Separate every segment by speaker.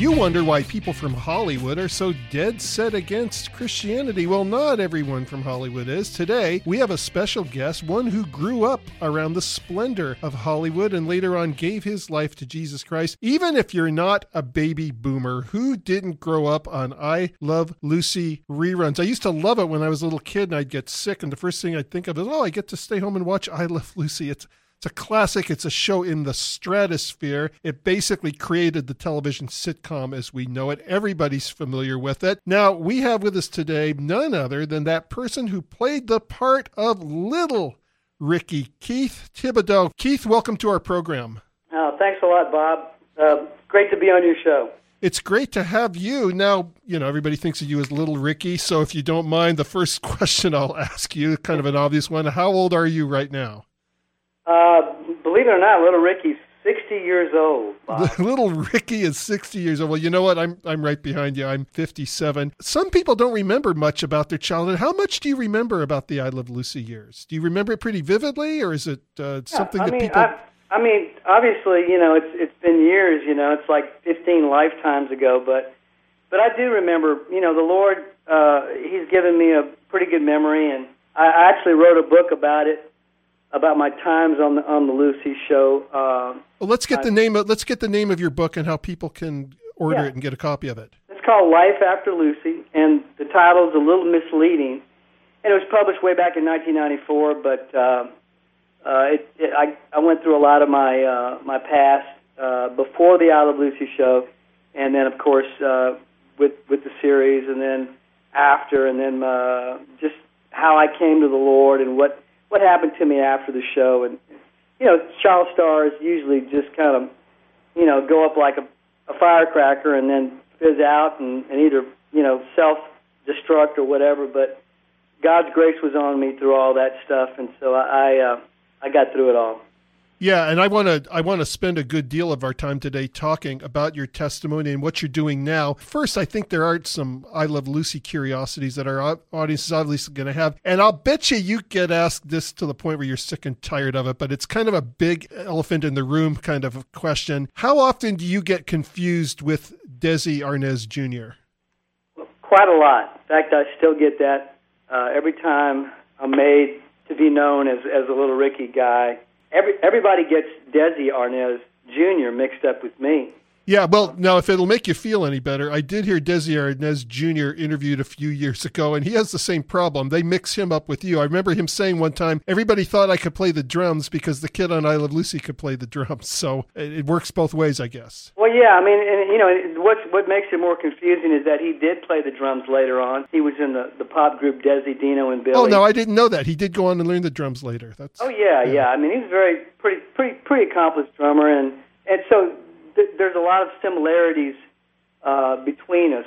Speaker 1: You wonder why people from Hollywood are so dead set against Christianity. Well, not everyone from Hollywood is. Today, we have a special guest, one who grew up around the splendor of Hollywood and later on gave his life to Jesus Christ. Even if you're not a baby boomer, who didn't grow up on I Love Lucy reruns? I used to love it when I was a little kid and I'd get sick, and the first thing I'd think of is, oh, I get to stay home and watch I Love Lucy. It's it's a classic. It's a show in the stratosphere. It basically created the television sitcom as we know it. Everybody's familiar with it. Now, we have with us today none other than that person who played the part of little Ricky, Keith Thibodeaux. Keith, welcome to our program.
Speaker 2: Oh, thanks a lot, Bob. Uh, great to be on your show.
Speaker 1: It's great to have you. Now, you know, everybody thinks of you as little Ricky. So if you don't mind, the first question I'll ask you, kind of an obvious one. How old are you right now?
Speaker 2: Uh, believe it or not, little Ricky's 60 years old.
Speaker 1: Little Ricky is 60 years old. Well, you know what? I'm I'm right behind you. I'm 57. Some people don't remember much about their childhood. How much do you remember about the I Love Lucy years? Do you remember it pretty vividly, or is it uh, something
Speaker 2: I
Speaker 1: that
Speaker 2: mean,
Speaker 1: people?
Speaker 2: I, I mean, obviously, you know, it's it's been years. You know, it's like 15 lifetimes ago, but but I do remember. You know, the Lord, uh, He's given me a pretty good memory, and I I actually wrote a book about it about my times on the on the Lucy show. Uh,
Speaker 1: well, let's get
Speaker 2: I,
Speaker 1: the name. Of, let's get the name of your book and how people can order
Speaker 2: Yeah.
Speaker 1: it and get a copy of it.
Speaker 2: It's called Life After Lucy, and the title is a little misleading. And it was published way back in 1994, but uh, uh, it, it, I, I went through a lot of my uh, my past uh, before the I Love Lucy show, and then of course uh, with with the series, and then after, and then uh, just how I came to the Lord and what what happened to me after the show, and you know, child stars usually just kind of you know go up like a a firecracker and then fizz out and, and either you know self destruct or whatever. But God's grace was on me through all that stuff, and so I uh, I got through it all.
Speaker 1: Yeah, and I want to I want to spend a good deal of our time today talking about your testimony and what you're doing now. First, I think there are some I Love Lucy curiosities that our audience is obviously going to have, and I'll bet you you get asked this to the point where you're sick and tired of it. But it's kind of a big elephant in the room kind of question. How often do you get confused with Desi Arnaz Jr.?
Speaker 2: Quite a lot. In fact, I still get that uh, every time I'm made to be known as as a little Ricky guy. Every everybody gets Desi Arnaz Jr. mixed up with me.
Speaker 1: Yeah, well, now if it'll make you feel any better, I did hear Desi Arnaz Jr. interviewed a few years ago, and he has the same problem. They mix him up with you. I remember him saying one time, everybody thought I could play the drums because the kid on I Love Lucy could play the drums. So it, it works both ways, I guess.
Speaker 2: Well, yeah, I mean, and, you know, what what makes it more confusing is that he did play the drums later on. He was in the the pop group Desi, Dino, and Billy.
Speaker 1: Oh no, I didn't know that. He did go on and learn the drums later. That's
Speaker 2: Oh yeah, yeah. I mean, he's a very pretty, pretty, pretty accomplished drummer, and and so th- there's a lot of similarities uh, between us.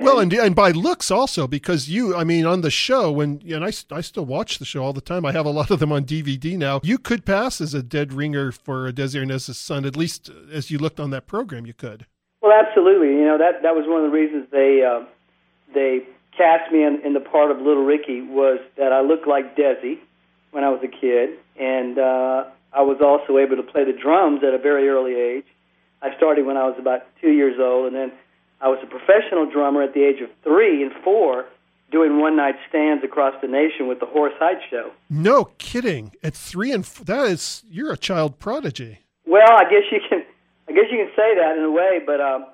Speaker 1: Well, and and by looks also because you, I mean, on the show when and I, I still watch the show all the time. I have a lot of them on DVD now. You could pass as a dead ringer for Desi Arnaz's son, at least as you looked on that program. You could.
Speaker 2: Well, absolutely. You know that that was one of the reasons they uh, they cast me in, in the part of Little Ricky was that I looked like Desi when I was a kid, and uh, I was also able to play the drums at a very early age. I started when I was about two years old, and then I was a professional drummer at the age of three and four, doing one night stands across the nation with the Horace Heidt's Show.
Speaker 1: No kidding. At three and f- that is you're a child prodigy.
Speaker 2: Well, I guess you can, I guess you can say that in a way, but um,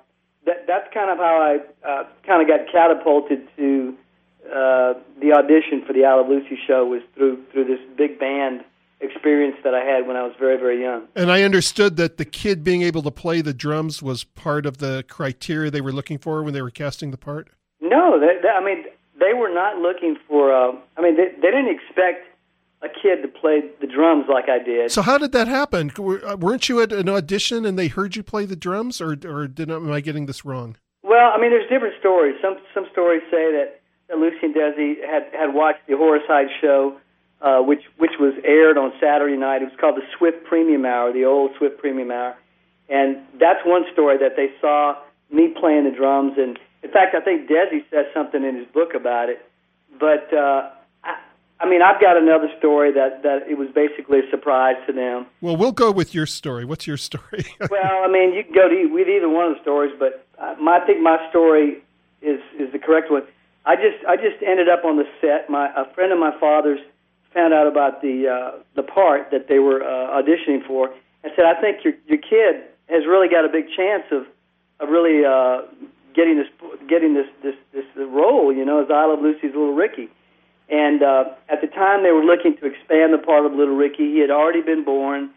Speaker 2: that that's kind of how I uh, kind of got catapulted to uh, the audition for the Love Lucy show was through through this big band experience that I had when I was very very young.
Speaker 1: And I understood that the kid being able to play the drums was part of the criteria they were looking for when they were casting the part.
Speaker 2: No, they, they, I mean they were not looking for. Uh, I mean they, they didn't expect a kid to play the drums like I did.
Speaker 1: So how did that happen? Uh, Weren't you at an audition and they heard you play the drums, or or did am I getting this wrong?
Speaker 2: Well, I mean, there's different stories. Some some stories say that, that Lucy and Desi had had watched the Heidt's show, uh, which which was aired on Saturday night. It was called the Swift Premium Hour, the old Swift Premium Hour, and that's one story that they saw me playing the drums, and In fact, I think Desi says something in his book about it. But uh, I, I mean, I've got another story that that it was basically a surprise to them.
Speaker 1: Well, we'll go with your story. What's your story?
Speaker 2: well, I mean, you can go to with either one of the stories, but uh, my, I think my story is is the correct one. I just I just ended up on the set. My a friend of my father's found out about the uh, the part that they were uh, auditioning for, and said, "I think your your kid has really got a big chance of of really uh, getting this getting this this this role, you know, as I Love Lucy's Little Ricky." And uh, at the time, they were looking to expand the part of Little Ricky. He had already been born,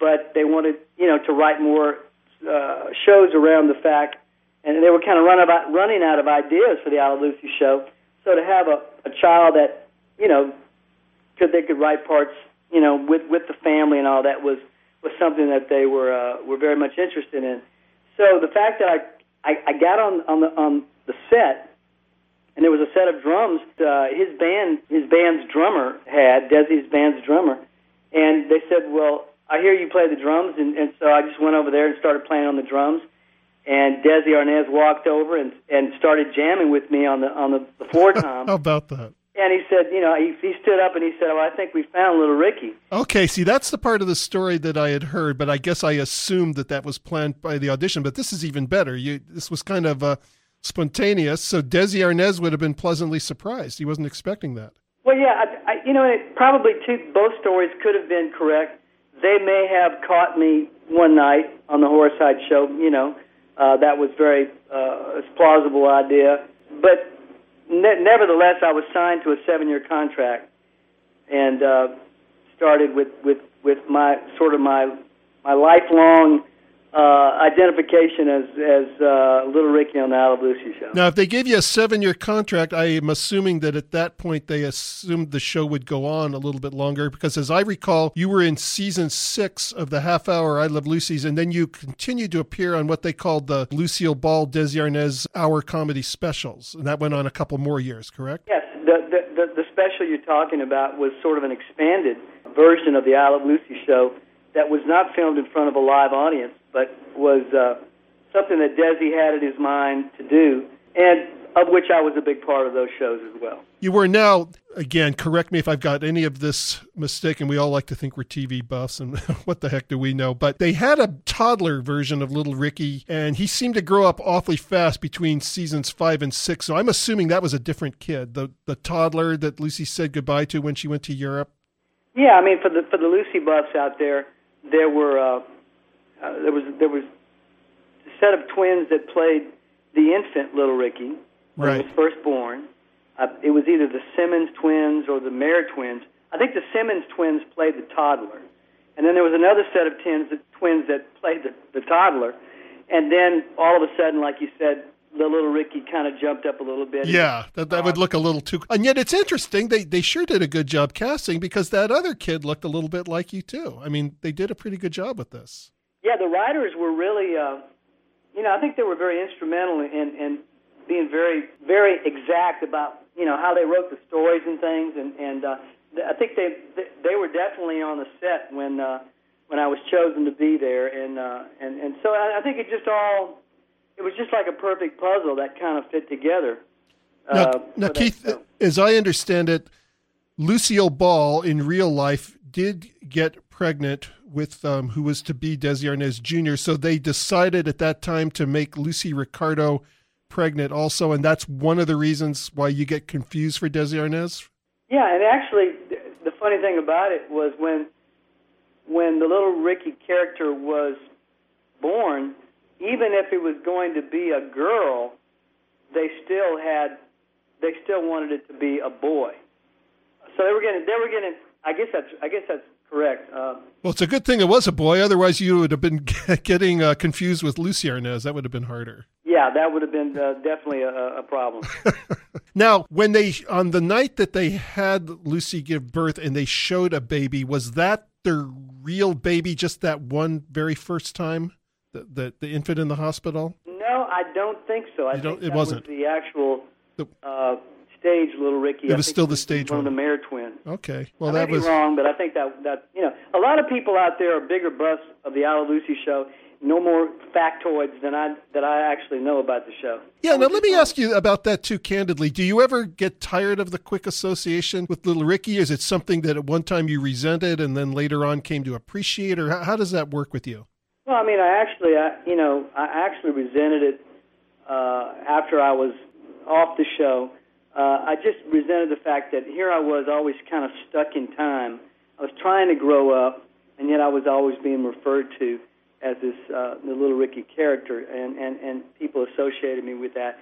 Speaker 2: but they wanted, you know, to write more uh, shows around the fact, and they were kind of run about, running out of ideas for the I Love Lucy show. So to have a, a child that, you know, could they could write parts, you know, with with the family and all that was was something that they were uh, were very much interested in. So the fact that I I, I got on on the on the set and there was a set of drums. Uh, his band, his band's drummer had Desi's band's drummer, and they said, "Well, I hear you play the drums," and, and so I just went over there and started playing on the drums. And Desi Arnaz walked over and and started jamming with me on the on the, the floor tom.
Speaker 1: How about that?
Speaker 2: And he said, you know, he, he stood up and he said, "Well, I think we found little Ricky."
Speaker 1: Okay, see, that's the part of the story that I had heard, but I guess I assumed that that was planned by the audition. But this is even better. You, this was kind of uh, spontaneous. So Desi Arnaz would have been pleasantly surprised. He wasn't expecting that.
Speaker 2: Well, yeah, I, I, you know, it, probably two, both stories could have been correct. They may have caught me one night on the Horace Heidt's show. You know, uh, that was very uh, plausible idea. But ne- nevertheless, I was signed to a seven-year contract and uh, started with, with, with my sort of my my lifelong uh, identification as as uh, Little Ricky on the Al Lucy show.
Speaker 1: Now, if they gave you a seven-year contract, I am assuming that at that point they assumed the show would go on a little bit longer because, as I recall, you were in season six of the half-hour I Love Lucy's, and then you continued to appear on what they called the Lucille Ball Desi Arnaz Hour Comedy Specials, and that went on a couple more years, correct?
Speaker 2: Yes, the the, the, the special you're talking about was sort of an expanded version of the I Love Lucy show that was not filmed in front of a live audience but was uh, something that Desi had in his mind to do, and of which I was a big part of those shows as well.
Speaker 1: You were now, again, correct me if I've got any of this mistaken. We all like to think we're TV buffs, and what the heck do we know? But they had a toddler version of Little Ricky, and he seemed to grow up awfully fast between seasons five and six. So I'm assuming that was a different kid, the the toddler that Lucy said goodbye to when she went to Europe.
Speaker 2: Yeah, I mean, for the for the Lucy buffs out there, there were uh, uh, there was there was a set of twins that played the infant Little Ricky when
Speaker 1: right.
Speaker 2: he was first born. Uh, it was either the Simmons twins or the Mayer twins. I think the Simmons twins played the toddler, and then there was another set of twins that, twins that played the, the toddler, and then all of a sudden, like you said, the little Ricky kind of jumped up a little bit.
Speaker 1: Yeah, that, that would look a little too. And yet, it's interesting. They they sure did a good job casting because that other kid looked a little bit like you too. I mean, they did a pretty good job with this.
Speaker 2: Yeah, the writers were really, uh, you know, I think they were very instrumental in, in being very, very exact about, you know, how they wrote the stories and things. And, and uh, I think they they were definitely on the set when uh, when I was chosen to be there. And uh, and and so I, I think it just all, it was just like a perfect puzzle that kind of fit together.
Speaker 1: Now, uh, now Keith, as I understand it, Lucille Ball in real life did get pregnant with um, who was to be Desi Arnaz Jr. So they decided at that time to make Lucy Ricardo pregnant also, and that's one of the reasons why you get confused for Desi Arnaz.
Speaker 2: Yeah, and actually, the funny thing about it was when when the little Ricky character was born, even if it was going to be a girl, they still had they still wanted it to be a boy. So they were getting they were getting. I guess that's I guess that's correct. Uh,
Speaker 1: well, it's a good thing it was a boy. Otherwise, you would have been getting uh, confused with Lucie Arnaz. That would have been harder.
Speaker 2: Yeah, that would have been uh, definitely a, a problem.
Speaker 1: now, when they on the night that they had Lucy give birth and they showed a baby, was that their real baby? Just that one very first time, the the, the infant in the hospital?
Speaker 2: No, I don't think so. I
Speaker 1: you
Speaker 2: think
Speaker 1: it wasn't
Speaker 2: was the actual. The, uh, stage Little Ricky.
Speaker 1: It was still the stage
Speaker 2: one.
Speaker 1: one.
Speaker 2: of the Mayer twins.
Speaker 1: Okay, well
Speaker 2: I
Speaker 1: that was
Speaker 2: be wrong, but I think that that you know a lot of people out there are bigger buffs of the Al Lucy show. no more factoids than I that I actually know about the show.
Speaker 1: Yeah, now let me ask you about that too candidly. Do you ever get tired of the quick association with Little Ricky? Is it something that at one time you resented and then later on came to appreciate, or how, how does that work with you?
Speaker 2: Well, I mean, I actually, I, you know, I actually resented it uh, after I was off the show. Uh, I just resented the fact that here I was always kind of stuck in time. I was trying to grow up, and yet I was always being referred to as this uh, the little Ricky character, and, and and people associated me with that.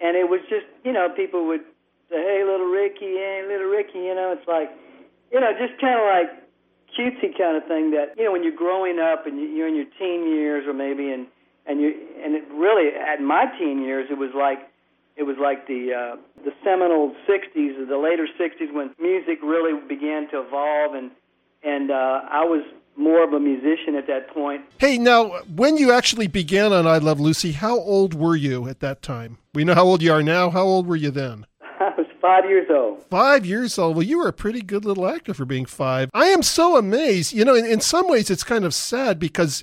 Speaker 2: And it was just, you know, people would say, "Hey, little Ricky, hey, little Ricky," you know, it's like, you know, just kind of like cutesy kind of thing that you know when you're growing up and you're in your teen years or maybe and and you and it really at my teen years it was like it was like the uh, the seminal 60s or the later 60s when music really began to evolve and and uh, I was more of a musician at that point.
Speaker 1: Hey, now when you actually began on I Love Lucy, how old were you at that time? We know how old you are now. How old were you then?
Speaker 2: I was five years old.
Speaker 1: Five years old. Well, you were a pretty good little actor for being five. I am so amazed. You know, in, in some ways, it's kind of sad because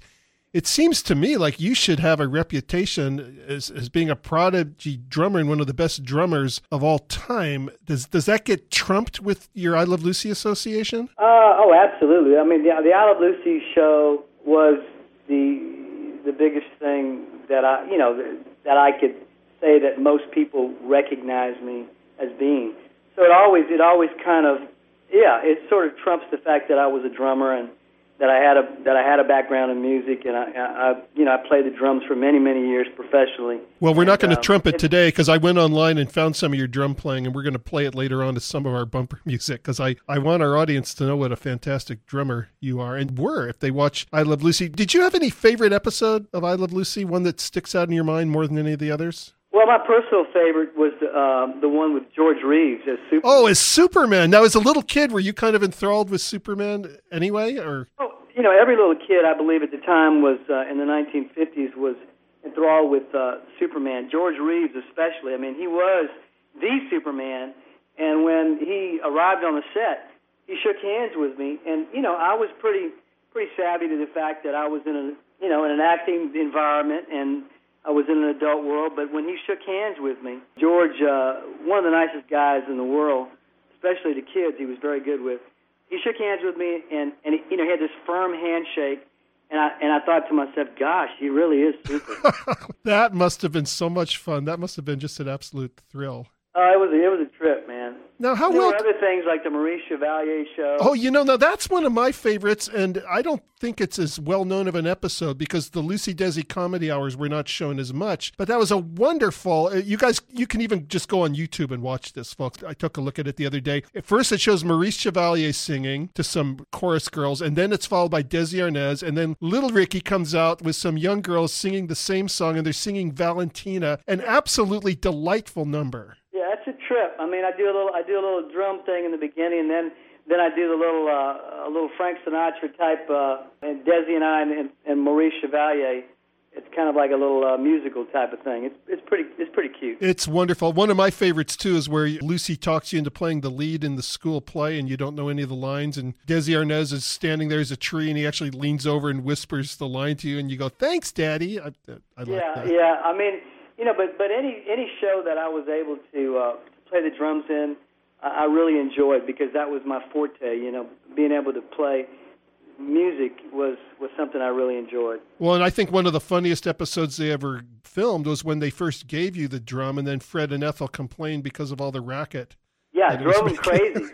Speaker 1: it seems to me like you should have a reputation as, as being a prodigy drummer and one of the best drummers of all time. Does does that get trumped with your I Love Lucy association?
Speaker 2: Uh, oh, absolutely. I mean, the, the I Love Lucy show was the the biggest thing that I, you know, that I could say that most people recognize me as being. So it always it always kind of yeah, it sort of trumps the fact that I was a drummer and that I had a that I had a background in music and I, I you know I played the drums for many many years professionally.
Speaker 1: Well, we're not going to
Speaker 2: um,
Speaker 1: trump it
Speaker 2: it-
Speaker 1: today because I went online and found some of your drum playing, and we're going to play it later on to some of our bumper music because I I want our audience to know what a fantastic drummer you are and were if they watch I Love Lucy. Did you have any favorite episode of I Love Lucy? One that sticks out in your mind more than any of the others?
Speaker 2: Well, my personal favorite was the, uh, the one with George Reeves as Super.
Speaker 1: Oh, as Superman. Now, as a little kid, were you kind of enthralled with Superman anyway, or?
Speaker 2: Oh, you know, every little kid, I believe, at the time was uh, in the 1950s was enthralled with uh, Superman. George Reeves, especially. I mean, he was the Superman, and when he arrived on the set, he shook hands with me, and you know, I was pretty pretty savvy to the fact that I was in a you know in an acting environment and. I was in an adult world, but when he shook hands with me, George, uh, one of the nicest guys in the world, especially to kids, he was very good with he shook hands with me and and he, you know he had this firm handshake and I and I thought to myself, gosh, he really is super.
Speaker 1: that must have been so much fun. That must have been just an absolute thrill.
Speaker 2: Uh, it was a, it was a trip, man.
Speaker 1: Now, how
Speaker 2: there
Speaker 1: well?
Speaker 2: were other things like the Maurice Chevalier show.
Speaker 1: Oh, you know, now that's one of my favorites, and I don't think it's as well known of an episode because the Lucy Desi comedy hours were not shown as much. But that was a wonderful. uh, You guys, you can even just go on YouTube and watch this, folks. I took a look at it the other day. At first, it shows Maurice Chevalier singing to some chorus girls, and then it's followed by Desi Arnaz, and then Little Ricky comes out with some young girls singing the same song, and they're singing Valentina, an absolutely delightful number.
Speaker 2: Yeah, that's a trip. I mean, I do a little I do a little drum thing in the beginning, and then then I do the little uh, a little Frank Sinatra type, uh, and Desi and I and, and Maurice Chevalier. It's kind of like a little uh, musical type of thing. It's it's pretty it's pretty cute.
Speaker 1: It's wonderful. One of my favorites too is where Lucy talks you into playing the lead in the school play, and you don't know any of the lines. And Desi Arnaz is standing there as a tree, and he actually leans over and whispers the line to you, and you go, "Thanks, Daddy." I, I like
Speaker 2: yeah,
Speaker 1: that.
Speaker 2: yeah. I mean, you know, but but any any show that I was able to uh, to play the drums in, I I really enjoyed because that was my forte. You know, being able to play music was was something I really enjoyed.
Speaker 1: Well, and I think one of the funniest episodes they ever filmed was when they first gave you the drum, and then Fred and Ethel complained because of all the racket.
Speaker 2: Yeah,
Speaker 1: that was
Speaker 2: drove them crazy.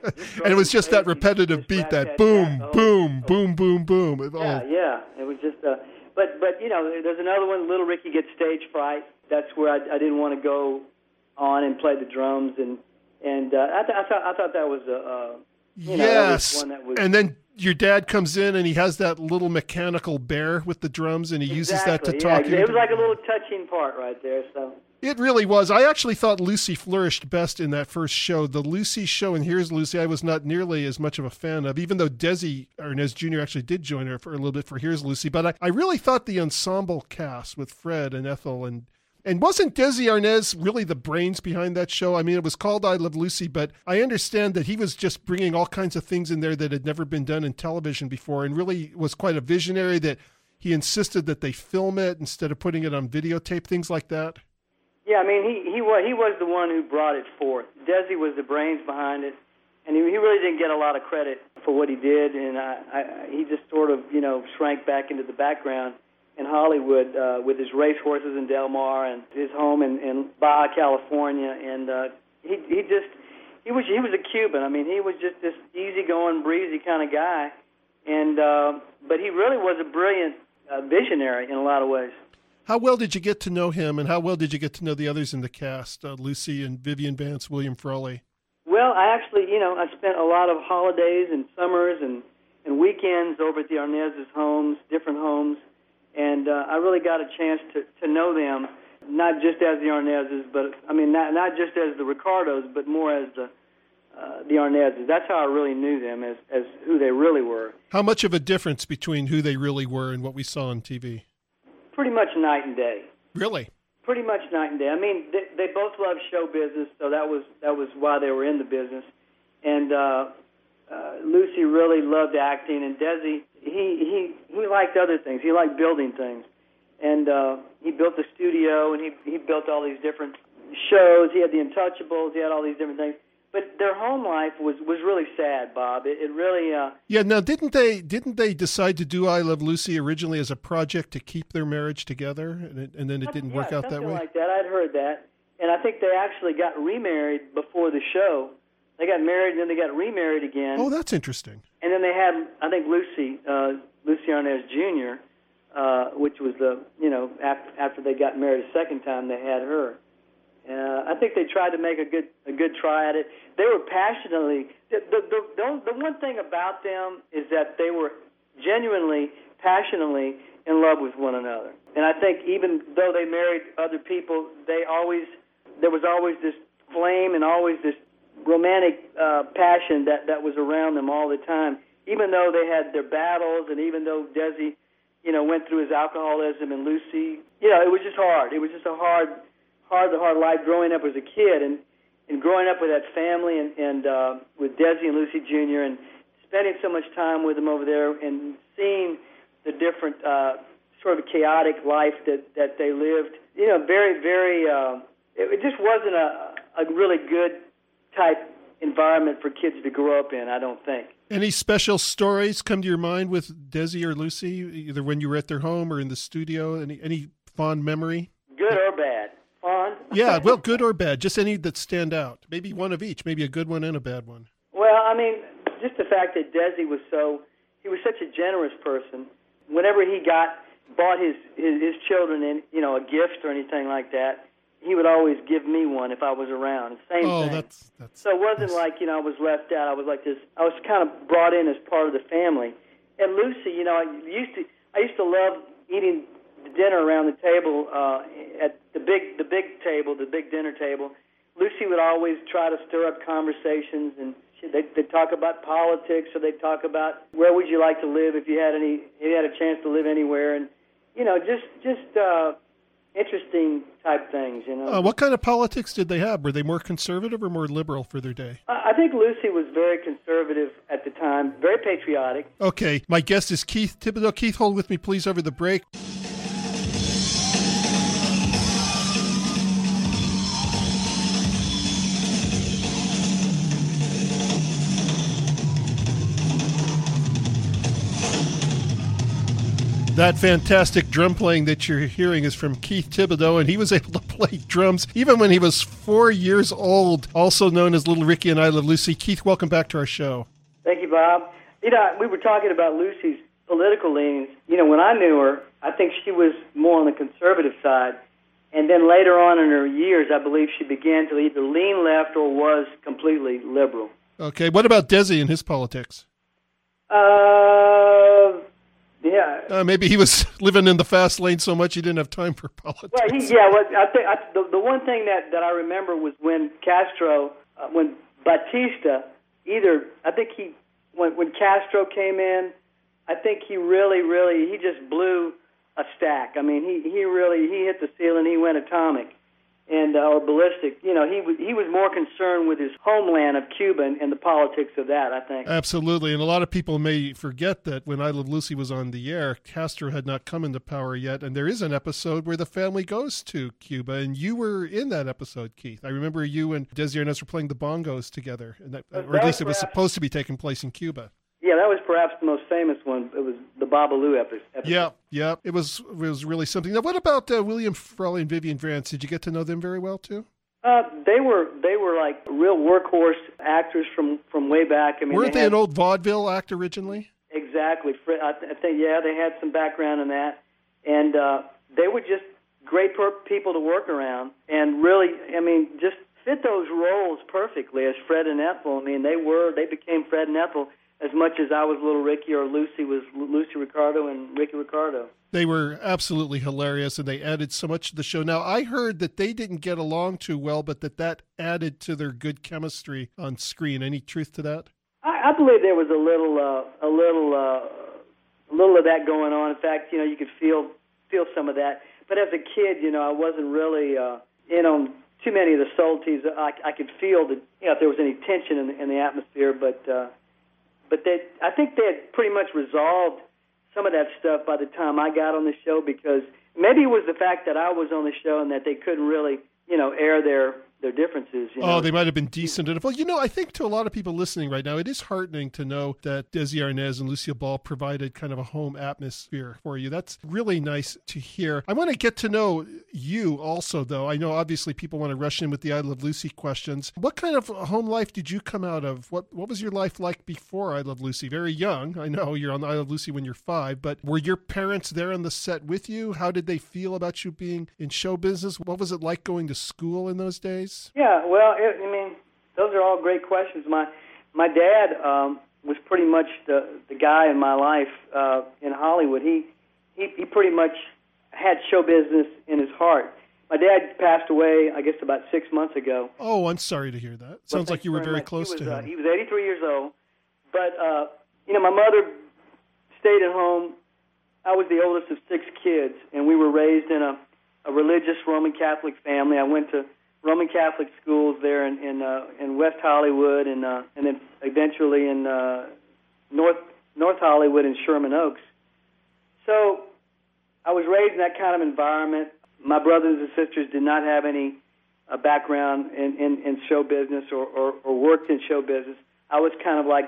Speaker 1: And it was just that repetitive
Speaker 2: Just
Speaker 1: beat, that boom.
Speaker 2: Oh,
Speaker 1: boom,
Speaker 2: oh.
Speaker 1: boom, boom, boom.
Speaker 2: Yeah, yeah. It was just uh but but you know, there's another one, Little Ricky gets stage fright. That's where I, I didn't want to go on and play the drums and and uh, I, th- I thought I thought that was a uh, you know, that was
Speaker 1: yes.
Speaker 2: one that was
Speaker 1: and then your dad comes in and he has that little mechanical bear with the drums and he uses that to
Speaker 2: Exactly,
Speaker 1: talk
Speaker 2: yeah,
Speaker 1: you
Speaker 2: It was like a little touching part right there. So
Speaker 1: It really was. I actually thought Lucy flourished best in that first show. The Lucy show and Here's Lucy, I was not nearly as much of a fan of, even though Desi Arnaz Jr. actually did join her for a little bit for Here's Lucy. But I, I really thought the ensemble cast with Fred and Ethel and and wasn't Desi Arnaz really the brains behind that show? I mean, it was called I Love Lucy, but I understand that he was just bringing all kinds of things in there that had never been done in television before and really was quite a visionary that he insisted that they film it instead of putting it on videotape, things like that.
Speaker 2: Yeah, I mean, he he was he was the one who brought it forth. Desi was the brains behind it, and he, he really didn't get a lot of credit for what he did, and I, I, he just sort of you know shrank back into the background in Hollywood uh, with his racehorses in Del Mar and his home in, in Baja California, and uh, he he just he was he was a Cuban. I mean, he was just this easygoing, breezy kind of guy, and uh, but he really was a brilliant uh, visionary in a lot of ways.
Speaker 1: How well did you get to know him, and how well did you get to know the others in the cast, uh, Lucy and Vivian Vance, William Frawley?
Speaker 2: Well, I actually, you know, I spent a lot of holidays and summers and and weekends over at the Arnaz's homes, different homes, and uh, I really got a chance to to know them, not just as the Arnazes, but I mean, not not just as the Ricardos, but more as the uh, the Arnazes. That's how I really knew them as as who they really were.
Speaker 1: How much of a difference between who they really were and what we saw on TV?
Speaker 2: Pretty much night and day.
Speaker 1: Really?
Speaker 2: Pretty much night and day. I mean, they, they both love show business, so that was that was why they were in the business. And uh, uh, Lucy really loved acting, and Desi he he he liked other things. He liked building things, and uh, he built the studio, and he he built all these different shows. He had the Untouchables. He had all these different things but their home life was was really sad, Bob. It, it really. Uh,
Speaker 1: yeah. Now, didn't they didn't they decide to do "I Love Lucy" originally as a project to keep their marriage together, and, it, and then it didn't
Speaker 2: yeah,
Speaker 1: work out that way?
Speaker 2: like that. I'd heard that, and I think they actually got remarried before the show. They got married and then they got remarried again.
Speaker 1: Oh, that's interesting.
Speaker 2: And then they had, I think, Lucy, uh, Lucie Arnaz Jr., uh, which was the, you know, after, after they got married a second time, they had her. Uh, I think they tried to make a good a good try at it. They were passionately the the the, the one thing about them is that they were genuinely passionately in love with one another. And I think even though they married other people, they always there was always this flame and always this romantic uh, passion that that was around them all the time. Even though they had their battles, and even though Desi, you know, went through his alcoholism, and Lucy, you know, it was just hard. It was just a hard hard hard life growing up as a kid and and growing up with that family and and uh, with Desi and Lucy Jr. and spending so much time with them over there and seeing the different uh, sort of chaotic life that that they lived. You know, very very. Uh, it, it just wasn't a a really good type environment for kids to grow up in. I don't think.
Speaker 1: Any special stories come to your mind with Desi or Lucy, either when you were at their home or in the studio? Any any fond memory?
Speaker 2: Good or bad? Fond.
Speaker 1: yeah, well, good or bad, just any that stand out. Maybe one of each, maybe a good one and a bad one.
Speaker 2: Well, I mean, just the fact that Desi was so he was such a generous person. Whenever he got bought his his, his children in, you know, a gift or anything like that, he would always give me one if I was around. Same
Speaker 1: oh,
Speaker 2: thing.
Speaker 1: that's that's.
Speaker 2: So it wasn't
Speaker 1: that's...
Speaker 2: like you know I was left out. I was like this. I was kind of brought in as part of the family. And Lucy, you know, I used to I used to love eating dinner around the table uh, at the big the big table, the big dinner table. Lucy would always try to stir up conversations, and she, they, they'd talk about politics, or they'd talk about where would you like to live if you had any if you had a chance to live anywhere, and you know, just just uh, interesting type things. You know,
Speaker 1: uh, what kind of politics did they have? Were they more conservative or more liberal for their day?
Speaker 2: I think Lucy was very conservative at the time, very patriotic.
Speaker 1: Okay, my guest is Keith Thibodeaux. Keith, hold with me, please, over the break. That fantastic drum playing that you're hearing is from Keith Thibodeaux, and he was able to play drums even when he was four years old, also known as Little Ricky and I Love Lucy. Keith, welcome back to our show.
Speaker 2: Thank you, Bob. You know, we were talking about Lucy's political leanings. You know, when I knew her, I think she was more on the conservative side. And then later on in her years, I believe she began to either lean left or was completely liberal.
Speaker 1: Okay. What about Desi and his politics?
Speaker 2: Uh, yeah.
Speaker 1: Uh, maybe he was living in the fast lane so much he didn't have time for politics.
Speaker 2: Well, he, yeah. Well, I think I, the the one thing that that I remember was when Castro, uh, when Batista, either I think he when when Castro came in, I think he really, really he just blew a stack. I mean, he he really he hit the ceiling. He went atomic, and uh, or ballistic. You know, he was he was more concerned with his homeland of Cuba and, and the politics of that. I think
Speaker 1: absolutely, and a lot of people may forget that when I Love Lucy was on the air, Castro had not come into power yet, and there is an episode where the family goes to Cuba, and you were in that episode, Keith. I remember you and Desi Arnaz were playing the bongos together, that, or at least it was supposed to be taking place in Cuba.
Speaker 2: Yeah, that was perhaps the most famous one. It was the Babalu episode.
Speaker 1: Yeah, yeah, it was it was really something. Now, what about uh, William Frawley and Vivian Vance? Did you get to know them very well too?
Speaker 2: Uh, they were they were like real workhorse actors from from way back. I mean,
Speaker 1: weren't
Speaker 2: they,
Speaker 1: they
Speaker 2: had,
Speaker 1: an old vaudeville act originally?
Speaker 2: Exactly. I think yeah, they had some background in that, and uh, they were just great per- people to work around, and really, I mean, just fit those roles perfectly as Fred and Ethel. I mean, they were they became Fred and Ethel as much as I was Little Ricky or Lucy was Lucy Ricardo and Ricky Ricardo.
Speaker 1: They were absolutely hilarious, and they added so much to the show. Now, I heard that they didn't get along too well, but that that added to their good chemistry on screen. Any truth to that?
Speaker 2: I, I believe there was a little, uh, a little, uh, a little of that going on. In fact, you know, you could feel feel some of that. But as a kid, you know, I wasn't really uh, in on too many of the subtleties. I, I could feel that, you know, if there was any tension in the, in the atmosphere, but. Uh, but they, I think they had pretty much resolved some of that stuff by the time I got on the show because maybe it was the fact that I was on the show and that they couldn't really, you know, air their their differences. You oh, know?
Speaker 1: Oh, they might have been decent enough. Well, you know, I think to a lot of people listening right now, it is heartening to know that Desi Arnaz and Lucille Ball provided kind of a home atmosphere for you. That's really nice to hear. I want to get to know you also, though. I know obviously people want to rush in with the I Love Lucy questions. What kind of home life did you come out of? What What was your life like before I Love Lucy? Very young. I know you're on I Love Lucy when you're five, but were your parents there on the set with you? How did they feel about you being in show business? What was it like going to school in those days?
Speaker 2: Yeah, well, it, I mean, those are all great questions. My my dad um, was pretty much the the guy in my life uh, in Hollywood. He he he pretty much had show business in his heart. My dad passed away, I guess, about six months ago.
Speaker 1: Oh, I'm sorry to hear that. Sounds like you were very
Speaker 2: much.
Speaker 1: close
Speaker 2: was,
Speaker 1: to
Speaker 2: uh,
Speaker 1: him.
Speaker 2: he was 83 years old, but uh, you know, my mother stayed at home. I was the oldest of six kids, and we were raised in a, a religious Roman Catholic family. I went to Roman Catholic schools there in in, uh, in West Hollywood, and uh, and then eventually in uh, North North Hollywood and Sherman Oaks. So I was raised in that kind of environment. My brothers and sisters did not have any uh, background in, in, in show business or, or, or worked in show business. I was kind of like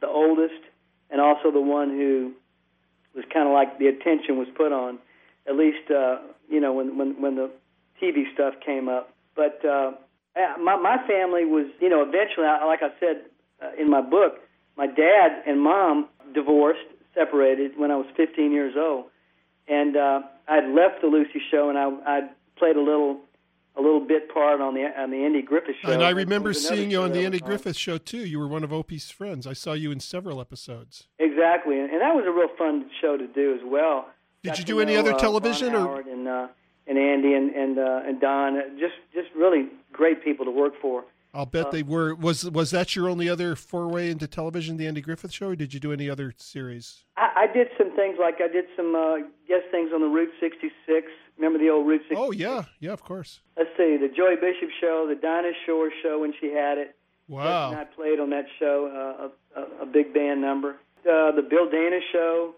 Speaker 2: the oldest and also the one who was kind of like the attention was put on, at least uh, you know when when when the TV stuff came up. But uh, my my family was you know eventually, like I said uh, in my book, my dad and mom divorced, separated when I was 15 years old, and uh, I'd left the Lucy show and I I played a little a little bit part on the on the Andy Griffith show.
Speaker 1: And I remember
Speaker 2: It was another
Speaker 1: seeing you on the Andy Griffith show too. You were one of Opie's friends. I saw you in several episodes.
Speaker 2: Exactly, and, and that was a real fun show to do as well.
Speaker 1: Did
Speaker 2: Got
Speaker 1: you do any
Speaker 2: know,
Speaker 1: other
Speaker 2: uh,
Speaker 1: television
Speaker 2: Ron
Speaker 1: or
Speaker 2: and uh, and Andy and and uh, and Don, uh, just just really great people to work for.
Speaker 1: I'll bet
Speaker 2: Uh,
Speaker 1: they were. Was was that your only other foray into television, the Andy Griffith show, or did you do any other series?
Speaker 2: I, I did some things like I did some uh, guest things on the Route 66. Remember the old Route 66?
Speaker 1: Oh yeah, yeah, of course.
Speaker 2: Let's see, the Joey Bishop show, the Dinah Shore show when she had it. And
Speaker 1: Wow.
Speaker 2: I played on that show, uh, a, a, a big band number. Uh, the Bill Dana show.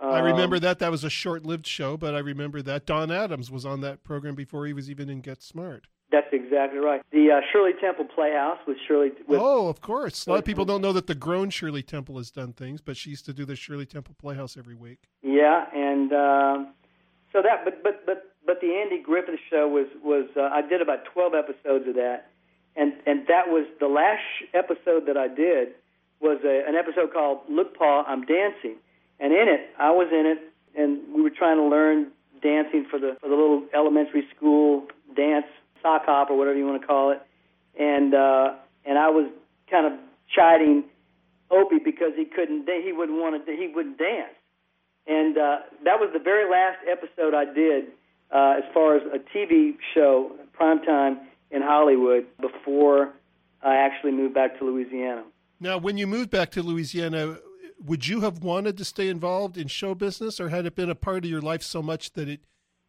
Speaker 1: I
Speaker 2: um,
Speaker 1: remember that. That was a short-lived show, but I remember that Don Adams was on that program before he was even in Get Smart.
Speaker 2: That's exactly right. The uh, Shirley Temple Playhouse with Shirley. With,
Speaker 1: oh, of course. A lot of people don't know that the grown Shirley Temple has done things, but she used to do the Shirley Temple Playhouse every week.
Speaker 2: Yeah, and um, so that, but but but but the Andy Griffith show was was uh, I did about twelve episodes of that, and and that was the last episode that I did was a, an episode called Look Paw, I'm Dancing, and in it I was in it, and we were trying to learn dancing for the for the little elementary school dance sock hop or whatever you want to call it, and uh, and I was kind of chiding Opie because he couldn't he wouldn't want to he wouldn't dance and uh, that was the very last episode I did uh, as far as a TV show, primetime in Hollywood, before I actually moved back to Louisiana.
Speaker 1: Now, when you moved back to Louisiana, would you have wanted to stay involved in show business, or had it been a part of your life so much that it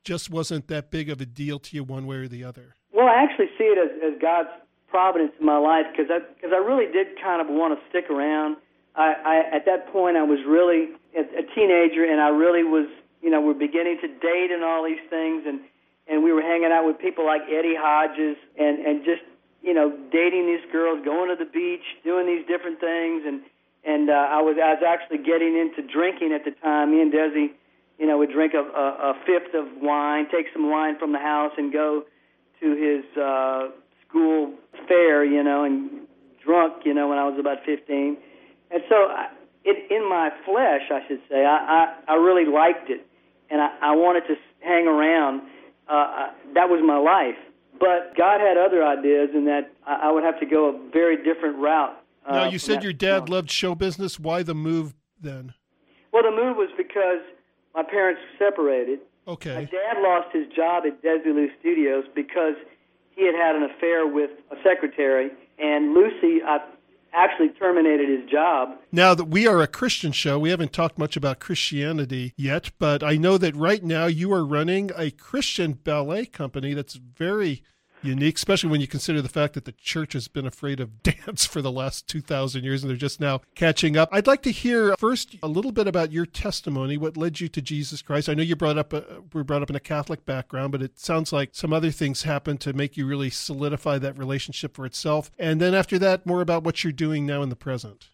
Speaker 1: just wasn't that big of a deal to you one way or the other?
Speaker 2: Well, I actually see it as, as God's providence in my life because I because I really did kind of want to stick around. I, I at that point I was really a, a teenager and I really was you know we're beginning to date and all these things and and we were hanging out with people like Eddie Hodges and and just you know dating these girls, going to the beach, doing these different things and and uh, I was I was actually getting into drinking at the time. Me and Desi, you know, would drink a, a, a fifth of wine, take some wine from the house, and go to his uh, school fair, you know, and drunk, you know, when I was about 15. And so, I, it, in my flesh, I should say, I, I, I really liked it, and I, I wanted to hang around. Uh, I, that was my life. But God had other ideas, in that I, I would have to go a very different route.
Speaker 1: Uh, now, you said your dad loved show business. Why the move then?
Speaker 2: Well, the move was because my parents separated.
Speaker 1: Okay.
Speaker 2: My dad lost his job at Desilu Studios because he had had an affair with a secretary, and Lucy uh, actually terminated his job.
Speaker 1: Now that we are a Christian show, we haven't talked much about Christianity yet, but I know that right now you are running a Christian ballet company that's very unique, especially when you consider the fact that the church has been afraid of dance for the last 2,000 years and they're just now catching up. I'd like to hear first a little bit about your testimony, what led you to Jesus Christ. I know you brought up a, were brought up in a Catholic background, but it sounds like some other things happened to make you really solidify that relationship for itself. And then after that, more about what you're doing now in the present.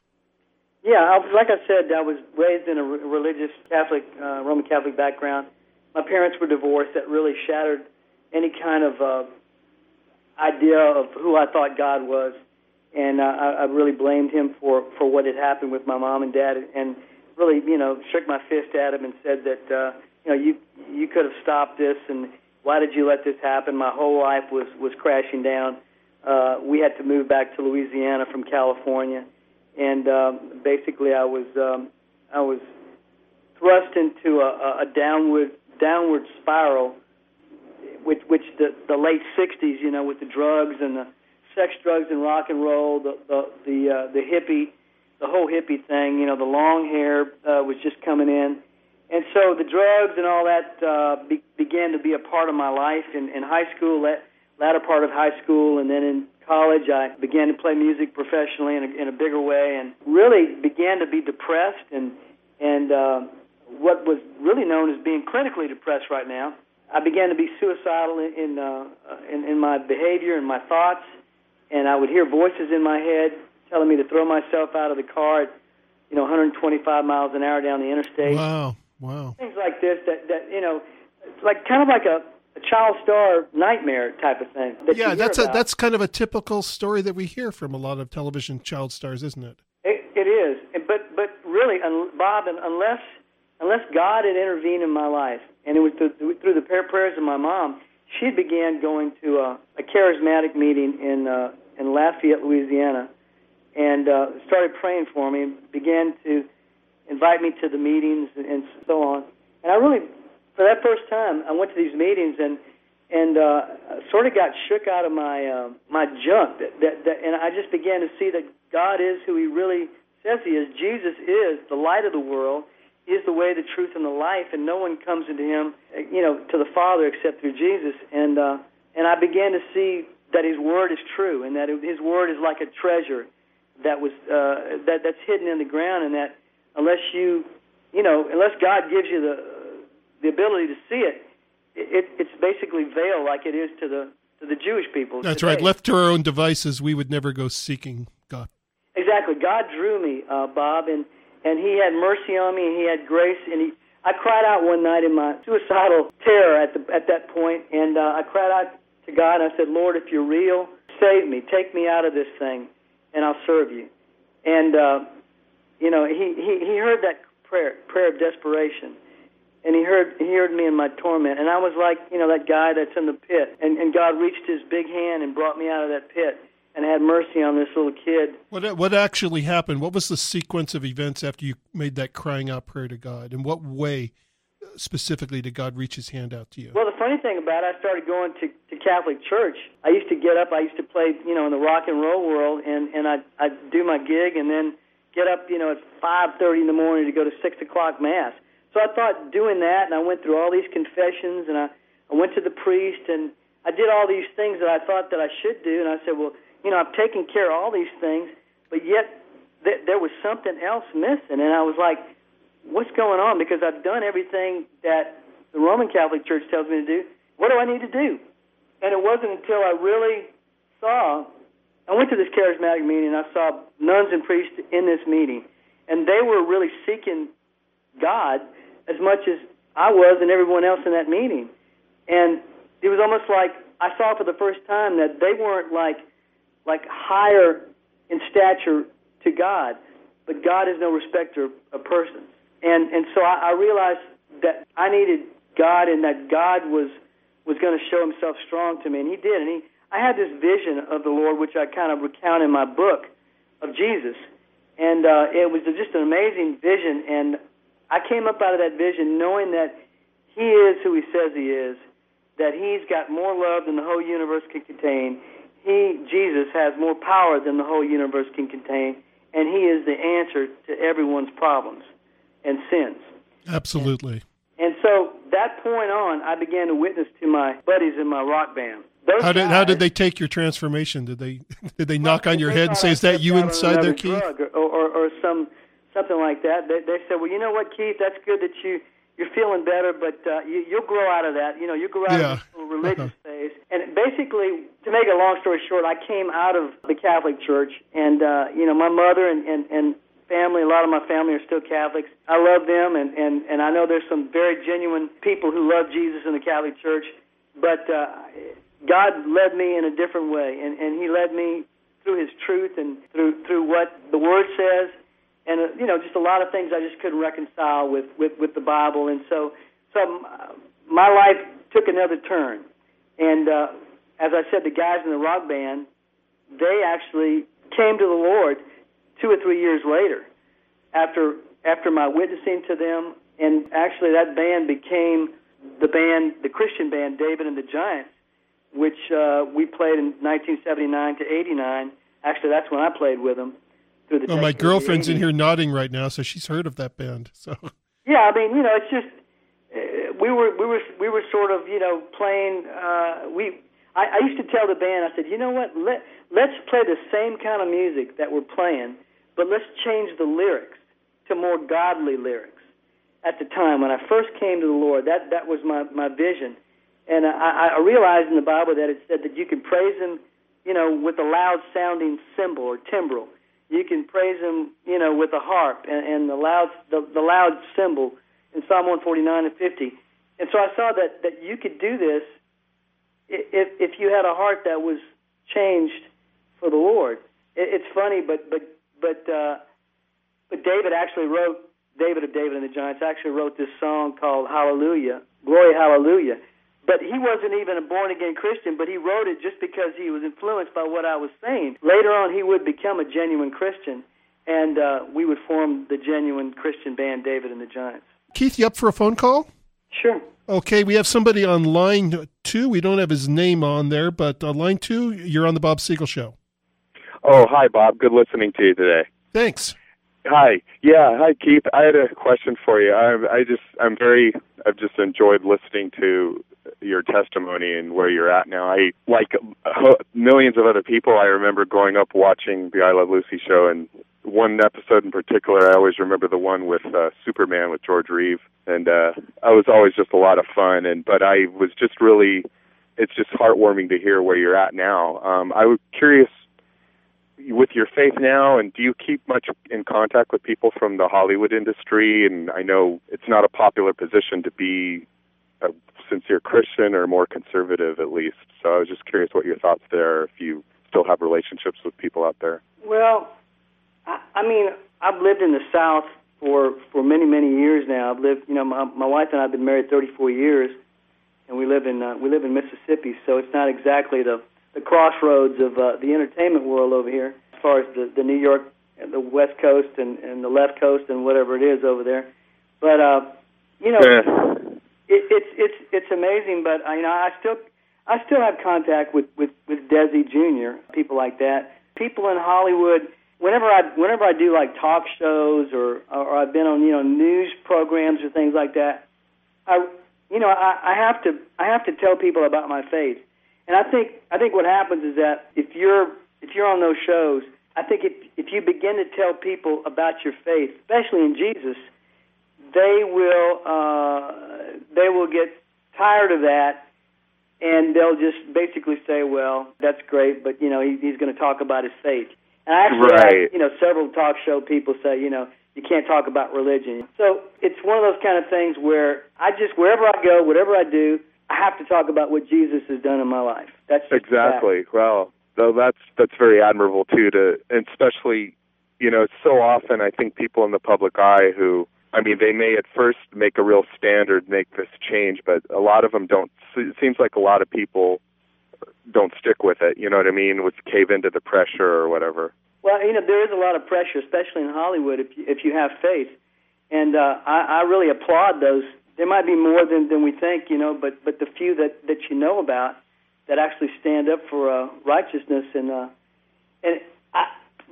Speaker 2: Yeah, like I said, I was raised in a religious Catholic, uh, Roman Catholic background. My parents were divorced. That really shattered any kind of uh, idea of who I thought God was, and uh, I, I really blamed him for for what had happened with my mom and dad, and really, you know, shook my fist at him and said that, uh, you know, you you could have stopped this, and why did you let this happen? My whole life was was crashing down. Uh, we had to move back to Louisiana from California, and um, basically, I was um, I was thrust into a, a downward downward spiral which which the the late '60s, you know, with the drugs and the sex, drugs, and rock and roll, the the the, uh, the hippie, the whole hippie thing, you know, the long hair uh, was just coming in, and so the drugs and all that uh, be, began to be a part of my life in, in high school, la- latter part of high school, and then in college I began to play music professionally in a, in a bigger way, and really began to be depressed. And and uh, what was really known as being clinically depressed right now I began to be suicidal in in, uh, in in my behavior and my thoughts, and I would hear voices in my head telling me to throw myself out of the car at you know 125 miles an hour down the interstate.
Speaker 1: Wow, wow.
Speaker 2: Things like this that that you know, like kind of like a, a child star nightmare type of thing. That
Speaker 1: yeah, that's
Speaker 2: about.
Speaker 1: a that's kind of a typical story that we hear from a lot of television child stars, isn't it?
Speaker 2: It, it is, but but really, Bob, unless unless God had intervened in my life, and it was through, through the prayers of my mom, she began going to a, a charismatic meeting in uh, in Lafayette, Louisiana, and uh, started praying for me. Began to invite me to the meetings and, and so on. And I really, for that first time, I went to these meetings and and uh, sort of got shook out of my uh, my junk. That, that, that, and I just began to see that God is who He really says He is. Jesus is the light of the world is the way, the truth, and the life, and no one comes into Him, you know, to the Father except through Jesus. And uh, and I began to see that His Word is true, and that His Word is like a treasure that was uh, that that's hidden in the ground, and that unless you, you know, unless God gives you the the ability to see it, it it's basically veiled like it is to the to the Jewish people.
Speaker 1: That's
Speaker 2: today.
Speaker 1: right. Left to our own devices, we would never go seeking God.
Speaker 2: Exactly. God drew me, uh, Bob, and and he had mercy on me and he had grace and he I cried out one night in my suicidal terror at the at that point and uh, I cried out to God and I said, "Lord, if you're real, save me. Take me out of this thing and I'll serve you." And uh you know, he he he heard that prayer, prayer of desperation. And he heard he heard me in my torment and I was like, you know, that guy that's in the pit and and God reached his big hand and brought me out of that pit and had mercy on this little kid.
Speaker 1: What what actually happened? What was the sequence of events after you made that crying out prayer to God? In what way uh, specifically did God reach His hand out to you?
Speaker 2: Well, the funny thing about it, I started going to, to Catholic church. I used to get up. I used to play, you know, in the rock and roll world, and and I I do my gig, and then get up, you know, at five thirty in the morning to go to six o'clock mass. So I thought doing that, and I went through all these confessions, and I I went to the priest and I did all these things that I thought that I should do, and I said, well, you know, I've taken care of all these things, but yet th- there was something else missing, and I was like, what's going on? Because I've done everything that the Roman Catholic Church tells me to do. What do I need to do? And it wasn't until I really saw, I went to this charismatic meeting, and I saw nuns and priests in this meeting, and they were really seeking God as much as I was and everyone else in that meeting. And it was almost like I saw for the first time that they weren't like like higher in stature to God, but God is no respecter of persons. And and so I, I realized that I needed God and that God was was going to show Himself strong to me, and He did. And He I had this vision of the Lord, which I kind of recount in my book of Jesus, and uh, it was just an amazing vision. And I came up out of that vision knowing that He is who He says He is, that He's got more love than the whole universe can contain. He, Jesus, has more power than the whole universe can contain, and He is the answer to everyone's problems and sins.
Speaker 1: Absolutely.
Speaker 2: And, and so that point on, I began to witness to my buddies in my rock band. Those
Speaker 1: How did
Speaker 2: guys,
Speaker 1: how did they take your transformation? Did they did they knock on your head and say, "Is that you inside there, Keith?"
Speaker 2: Or, or, or some something like that. They, they said, "Well, you know what, Keith? That's good that you you're feeling better, but uh, you, you'll grow out of that. You know, you'll grow out
Speaker 1: Yeah.
Speaker 2: of this religious phase." And basically, to make a long story short, I came out of the Catholic Church, and uh, you know, my mother and and and family, a lot of my family are still Catholics. I love them, and and and I know there's some very genuine people who love Jesus in the Catholic Church, but uh, God led me in a different way, and and He led me through His truth and through through what the Word says, and uh, you know, just a lot of things I just couldn't reconcile with with with the Bible, and so so uh, my life took another turn, and uh, as I said, the guys in the rock band, they actually came to the Lord two or three years later, after after my witnessing to them, and actually that band became the band, the Christian band, David and the Giants, which uh, we played in 1979 to 89. Actually, that's when I played with them. Through the
Speaker 1: Oh, my girlfriend's in here nodding right now, so she's heard of that band. So
Speaker 2: Yeah, I mean, you know, it's just uh, we were we were we were sort of you know playing. Uh, we I, I used to tell the band, I said, you know what, let let's play the same kind of music that we're playing, but let's change the lyrics to more godly lyrics. At the time when I first came to the Lord, that that was my my vision, and I, I realized in the Bible that it said that you can praise Him, you know, with a loud sounding cymbal or timbrel. You can praise Him, you know, with a harp and, and the loud the, the loud cymbal in Psalm 149 and 50. And so I saw that that you could do this if if you had a heart that was changed for the Lord. It, it's funny, but but but uh, but David actually wrote David of David and the Giants actually wrote this song called Hallelujah, Glory Hallelujah. But he wasn't even a born again Christian, but he wrote it just because he was influenced by what I was saying. Later on, he would become a genuine Christian, and uh, we would form the genuine Christian band, David and the Giants.
Speaker 1: Keith, you up for a phone call?
Speaker 2: Sure.
Speaker 1: Okay, we have somebody on line two. We don't have his name on there, but on line two, you're on the Bob Siegel Show.
Speaker 3: Oh, hi, Bob. Good listening to you today.
Speaker 1: Thanks.
Speaker 3: Hi. Yeah. Hi, Keith. I had a question for you. I, I just, I'm very, I've just enjoyed listening to your testimony and where you're at now. I, like uh, millions of other people, I remember growing up watching the I Love Lucy show, and one episode in particular, I always remember the one with uh, Superman with George Reeve, and uh, I was always just a lot of fun. And but I was just really, it's just heartwarming to hear where you're at now. Um, I was curious with your faith now, and do you keep much in contact with people from the Hollywood industry? And I know it's not a popular position to be a sincere Christian or more conservative, at least. So I was just curious what your thoughts there. If you still have relationships with people out there.
Speaker 2: Well, I, I mean, I've lived in the South for for many many years now. I've lived, you know, my my wife and I've been married 34 years, and we live in uh, we live in Mississippi. So it's not exactly the the crossroads of uh, the entertainment world over here, as far as the the New York, and the West Coast, and and the left coast, and whatever it is over there. But uh, you know, it, it's it's it's amazing. But I, you know, I still I still have contact with with with Desi Jr. People like that. People in Hollywood. Whenever I whenever I do like talk shows or or I've been on you know news programs or things like that, I you know I, I have to I have to tell people about my faith, And I think I think what happens is that if you're if you're on those shows, I think if if you begin to tell people about your faith, especially in Jesus, they will uh, they will get tired of that, and they'll just basically say, "Well, that's great, but you know he, he's going to talk about his faith." And I actually,
Speaker 3: Right.
Speaker 2: had, you know, several talk show people say, you know, you can't talk about religion. So it's one of those kind of things where I just wherever I go, whatever I do, I have to talk about what Jesus has done in my life. That's just the fact.
Speaker 3: Exactly. Well, though that's that's very admirable too. To and especially, you know, so often I think people in the public eye who, I mean, they may at first make a real standard, make this change, but a lot of them don't. It seems like a lot of people don't stick with it. You know what I mean? With cave into the pressure or whatever.
Speaker 2: Well, you know, there is a lot of pressure, especially in Hollywood, if you, if you have faith. And uh, I, I really applaud those. There might be more than, than we think, you know, but, but the few that, that you know about that actually stand up for uh, righteousness and uh, and I,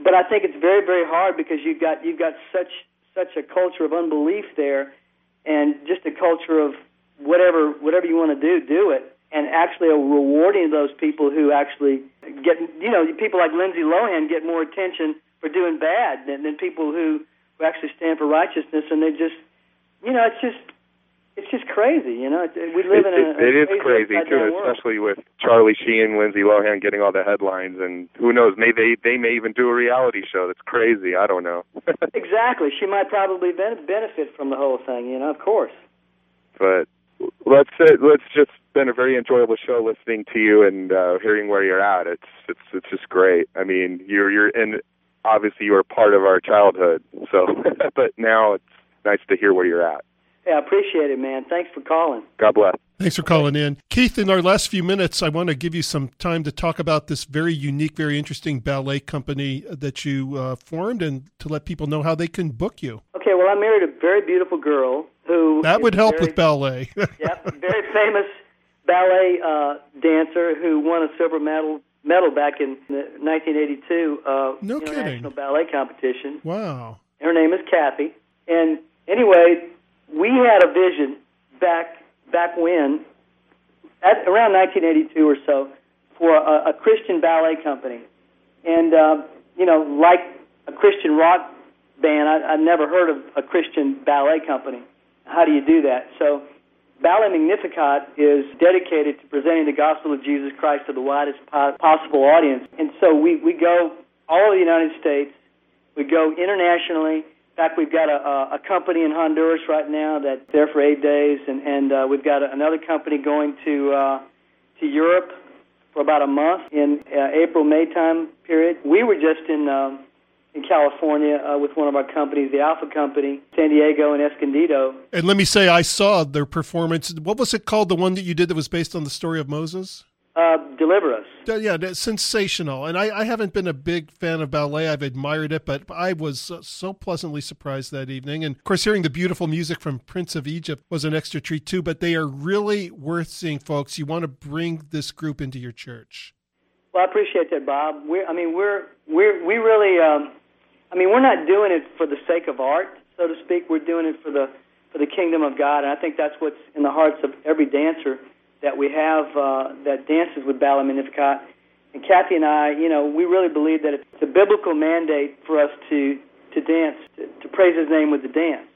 Speaker 2: but I think it's very very hard because you've got you've got such such a culture of unbelief there, and just a culture of whatever whatever you want to do, do it, and actually are rewarding those people who actually get you know people like Lindsay Lohan get more attention for doing bad than, than people who who actually stand for righteousness, and they just you know it's just it's just crazy, you know. We live in a,
Speaker 3: it, it is crazy too,
Speaker 2: world.
Speaker 3: especially with Charlie Sheen, Lindsay Lohan getting all the headlines, and who knows? Maybe they they may even do a reality show. That's crazy. I don't know.
Speaker 2: Exactly. She might probably ben- benefit from the whole thing, you know, of course.
Speaker 3: but let's say let's just been a very enjoyable show listening to you and uh, hearing where you're at. It's it's it's just great. I mean, you're you're in obviously you were part of our childhood. So, but now it's nice to hear where you're at.
Speaker 2: Yeah, I appreciate it, man. Thanks for calling.
Speaker 3: God bless.
Speaker 1: Thanks for calling in. Keith, in our last few minutes, I want to give you some time to talk about this very unique, very interesting ballet company that you uh, formed and to let people know how they can book you.
Speaker 2: Okay, well, I married a very beautiful girl who
Speaker 1: That would help
Speaker 2: very,
Speaker 1: with ballet.
Speaker 2: Yep, very famous ballet uh, dancer who won a silver medal medal back in 1982 uh,
Speaker 1: No kidding.
Speaker 2: international ballet competition.
Speaker 1: wow.
Speaker 2: Her name is Kathy. And anyway, we had a vision back back when, at around 1982 or so, for a, a Christian ballet company. And uh, you know, like a Christian rock band, I, I've never heard of a Christian ballet company. How do you do that? So, Ballet Magnificat is dedicated to presenting the gospel of Jesus Christ to the widest possible audience. And so we, we go all over the United States. We go internationally. In fact, we've got a, a, company in Honduras right now that's there for eight days, and, and uh, we've got another company going to uh, to Europe for about a month in uh, April May time period. We were just in um, in California uh, with one of our companies, the Alpha Company, San Diego and Escondido.
Speaker 1: And let me say, I saw their performance. What was it called? The one that you did that was based on the story of Moses?
Speaker 2: Uh, deliver us.
Speaker 1: Yeah, sensational. And I, I haven't been a big fan of ballet. I've admired it, but I was uh, so pleasantly surprised that evening. And of course, hearing the beautiful music from Prince of Egypt was an extra treat too. But they are really worth seeing, folks. You want to bring this group into your church.
Speaker 2: Well, I appreciate that, Bob. We're, I mean, we're we're we really. Um, I mean, we're not doing it for the sake of art, so to speak. We're doing it for the for the kingdom of God, and I think that's what's in the hearts of every dancer that we have uh, that dances with Ballet Magnificat. And Kathy and I, you know, we really believe that it's a biblical mandate for us to to dance, to, to praise His name with the dance.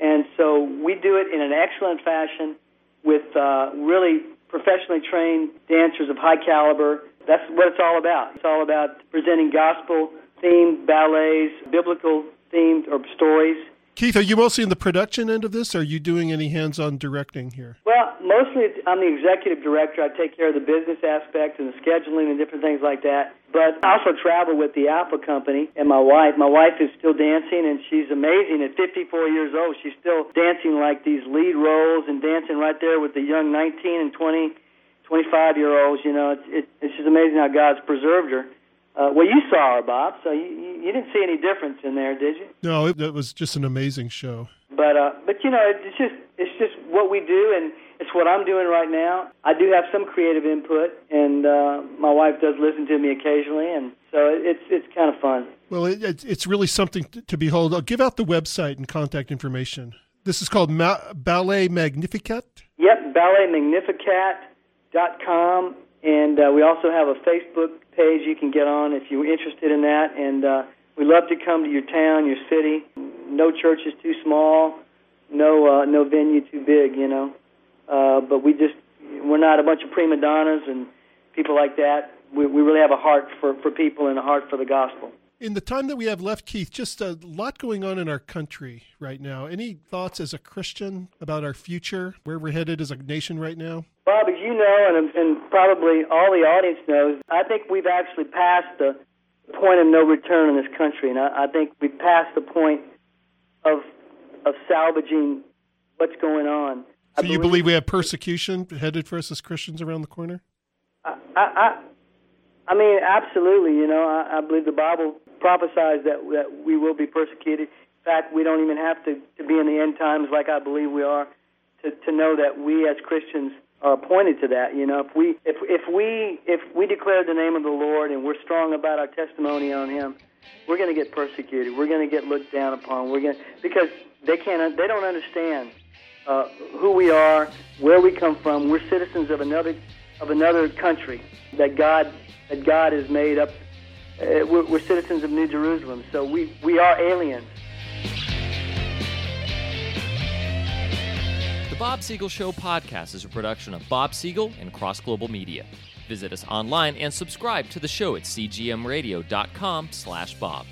Speaker 2: And so we do it in an excellent fashion with uh, really professionally trained dancers of high caliber. That's what it's all about. It's all about presenting gospel themed ballets, biblical themed or stories.
Speaker 1: Keith, are you mostly in the production end of this? Or are you doing any hands-on directing here?
Speaker 2: Well, mostly I'm the executive director. I take care of the business aspect and the scheduling and different things like that. But I also travel with the Alpha Company and my wife. My wife is still dancing, and she's amazing. At 54 years old, she's still dancing like these lead roles and dancing right there with the young 19 and 20, 25 year olds. You know, it's, it, it's just amazing how God's preserved her. Uh, well, you saw her, Bob, so you, you didn't see any difference in there, did you?
Speaker 1: No, it, it was just an amazing show.
Speaker 2: But uh, but you know, it's just it's just what we do, and it's what I'm doing right now. I do have some creative input, and uh, my wife does listen to me occasionally, and so it's it's kind of fun.
Speaker 1: Well, it, it's it's really something to, to behold. I'll give out the website and contact information. This is called Ma- Ballet Magnificat.
Speaker 2: Yep, balletmagnificat.com, And uh, we also have a Facebook page you can get on if you're interested in that. And uh, we love to come to your town, your city. No church is too small, no uh, no venue too big, you know. Uh, but we just we're not a bunch of prima donnas and people like that. We, we really have a heart for, for people and a heart for the gospel.
Speaker 1: In the time that we have left, Keith, just a lot going on in our country right now. Any thoughts as a Christian about our future, where we're headed as a nation right now?
Speaker 2: Bob, as you know, and, and probably all the audience knows, I think we've actually passed the point of no return in this country, and I, I think we've passed the point of of salvaging what's going on.
Speaker 1: So you believe we have persecution headed for us as Christians around the corner?
Speaker 2: I, I, I mean, absolutely. You know, I, I believe the Bible prophesies that that we will be persecuted. In fact, we don't even have to to be in the end times like I believe we are to to know that we as Christians are appointed to that. You know, if we if if we if we declare the name of the Lord and we're strong about our testimony on Him, we're going to get persecuted. We're going to get looked down upon. We're going because they can't they don't understand uh, who we are, where we come from. We're citizens of another of another country that God that God has made up. Uh, we're, we're citizens of New Jerusalem, so we, we are aliens.
Speaker 4: The Bob Siegel Show podcast is a production of Bob Siegel and Cross Global Media. Visit us online and subscribe to the show at cgmradio.com slash bob.